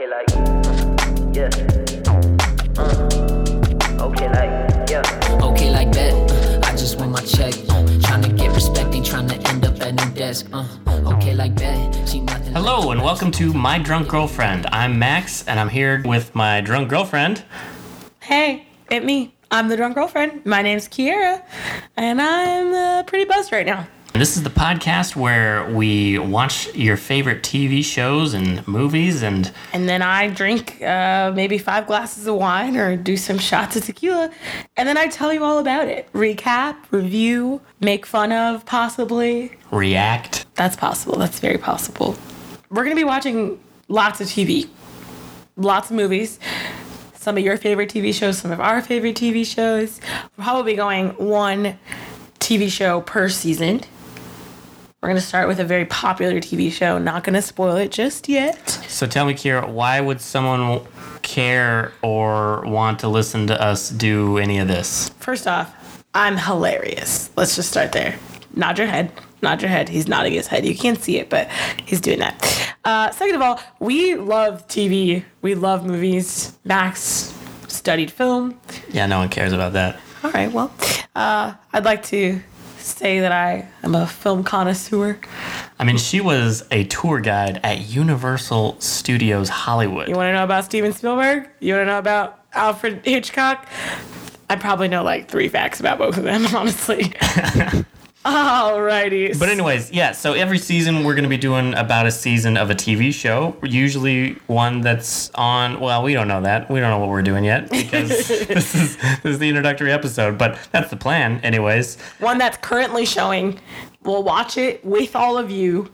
Okay, like, uh, yeah. Uh, okay, like, yeah. Okay, like that. Uh, I just want my check. Uh, trying to get respect, ain't trying to end up at new desk. Uh, okay, like that. She nothing. Hello and welcome to My Drunk Girlfriend. I'm Max and I'm here with my drunk girlfriend. Hey, it me. I'm the drunk girlfriend. My name's Kiera, and I'm uh, pretty buzzed right now. This is the podcast where we watch your favorite TV shows and movies and And then I drink uh, maybe five glasses of wine or do some shots of tequila, and then I tell you all about it. Recap, review, make fun of, possibly. react. That's possible. That's very possible. We're gonna be watching lots of TV, lots of movies. Some of your favorite TV shows, some of our favorite TV shows. We're probably going one TV show per season. We're gonna start with a very popular TV show. Not gonna spoil it just yet. So tell me, Kira, why would someone care or want to listen to us do any of this? First off, I'm hilarious. Let's just start there. Nod your head. Nod your head. He's nodding his head. You can't see it, but he's doing that. Uh, second of all, we love TV. We love movies. Max studied film. Yeah, no one cares about that. All right, well, uh, I'd like to say that I am a film connoisseur. I mean, she was a tour guide at Universal Studios Hollywood. You want to know about Steven Spielberg? You want to know about Alfred Hitchcock? I probably know like three facts about both of them, honestly. Alrighty. But anyways, yeah. So every season we're going to be doing about a season of a TV show. Usually one that's on. Well, we don't know that. We don't know what we're doing yet because this is this is the introductory episode. But that's the plan, anyways. one that's currently showing. We'll watch it with all of you,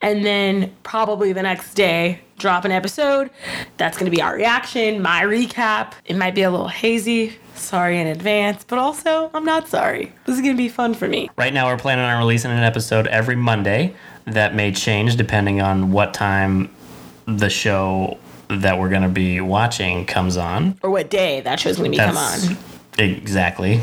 and then probably the next day drop an episode. That's going to be our reaction, my recap. It might be a little hazy. Sorry in advance, but also I'm not sorry. This is going to be fun for me. Right now we're planning on releasing an episode every Monday. That may change depending on what time the show that we're going to be watching comes on. Or what day that show's going to be come on. exactly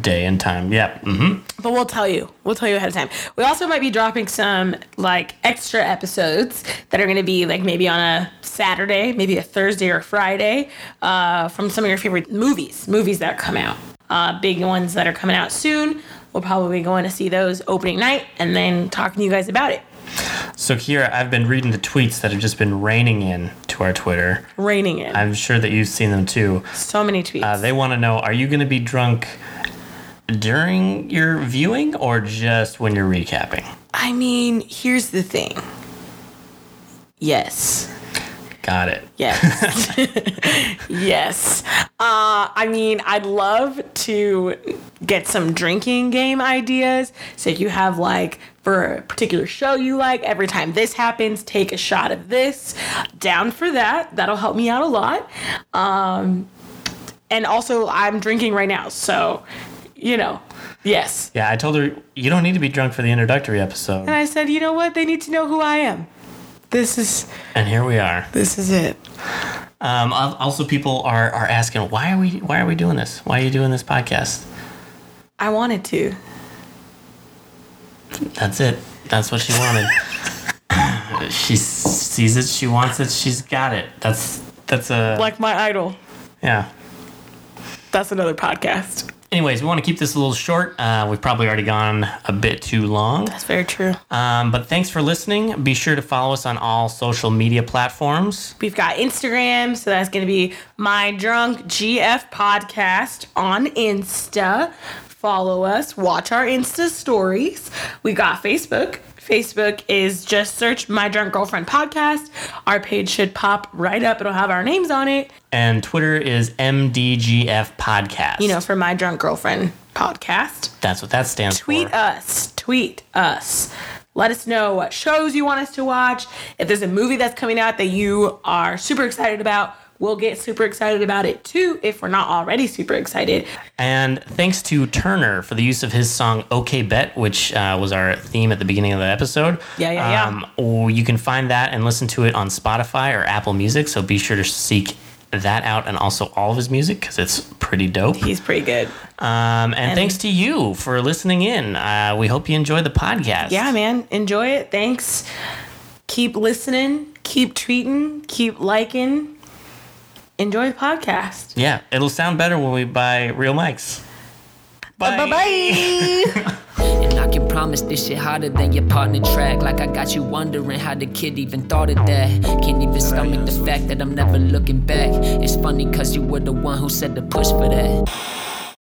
day and time. Yep. hmm But we'll tell you. We'll tell you ahead of time. We also might be dropping some like extra episodes that are going to be like maybe on a Saturday, maybe a Thursday or Friday, uh, from some of your favorite movies, movies that come out. Uh, big ones that are coming out soon. We'll probably be going to see those opening night and then talking to you guys about it. So Kira, I've been reading the tweets that have just been raining in to our Twitter. Raining in. I'm sure that you've seen them too. so many tweets. Uh, they want to know: Are you going to be drunk during your viewing or just when you're recapping? I mean, here's the thing. Yes. Got it. Yes. yes. Uh, I mean, I'd love to get some drinking game ideas. So you have like for a particular show you like, every time this happens, take a shot of this. Down for that. That'll help me out a lot. Um, and also, I'm drinking right now, so you know, yes. Yeah, I told her you don't need to be drunk for the introductory episode, And I said, you know what? They need to know who I am. This is and here we are. this is it. Um, also, people are, are asking why are we why are we doing this? Why are you doing this podcast? I wanted to. That's it. That's what she wanted. she sees it. She wants it. She's got it. That's that's a Like my idol. yeah. That's another podcast. Anyways, we want to keep this a little short. Uh, we've probably already gone a bit too long. That's very true. Um, but thanks for listening. Be sure to follow us on all social media platforms. We've got Instagram, so that's going to be my drunk GF podcast on Insta. Follow us, watch our Insta stories. We got Facebook. Facebook is just search my drunk girlfriend podcast. Our page should pop right up. It'll have our names on it. And Twitter is MDGF Podcast. You know, for my drunk girlfriend podcast. that's what that stands tweet for. Tweet us tweet us let us know what shows you want us to watch if there's a movie that's coming out that you are super excited about we'll get super excited about it too if we're not already super excited And thanks to Turner for the use of his song OK Bet, which uh, was our theme at the beginning of the episode. Yeah, yeah, yeah. Um, or you can find that and listen to it on Spotify or Apple Music. So be sure to seek that out and also all of his music because it's pretty dope. he's pretty good Um, and, thanks to you for listening in. Uh, we hope you enjoy the podcast. yeah man enjoy it thanks keep listening, keep tweeting, keep liking. Enjoy the podcast. Yeah, it'll sound better when we buy real mics. Bye bye. Can promise this shit hotter than your partner track. Like I got you wondering how the kid even thought of that. Can't even stomach the fact that I'm never looking back. It's funny cause you were the one who said to push for that.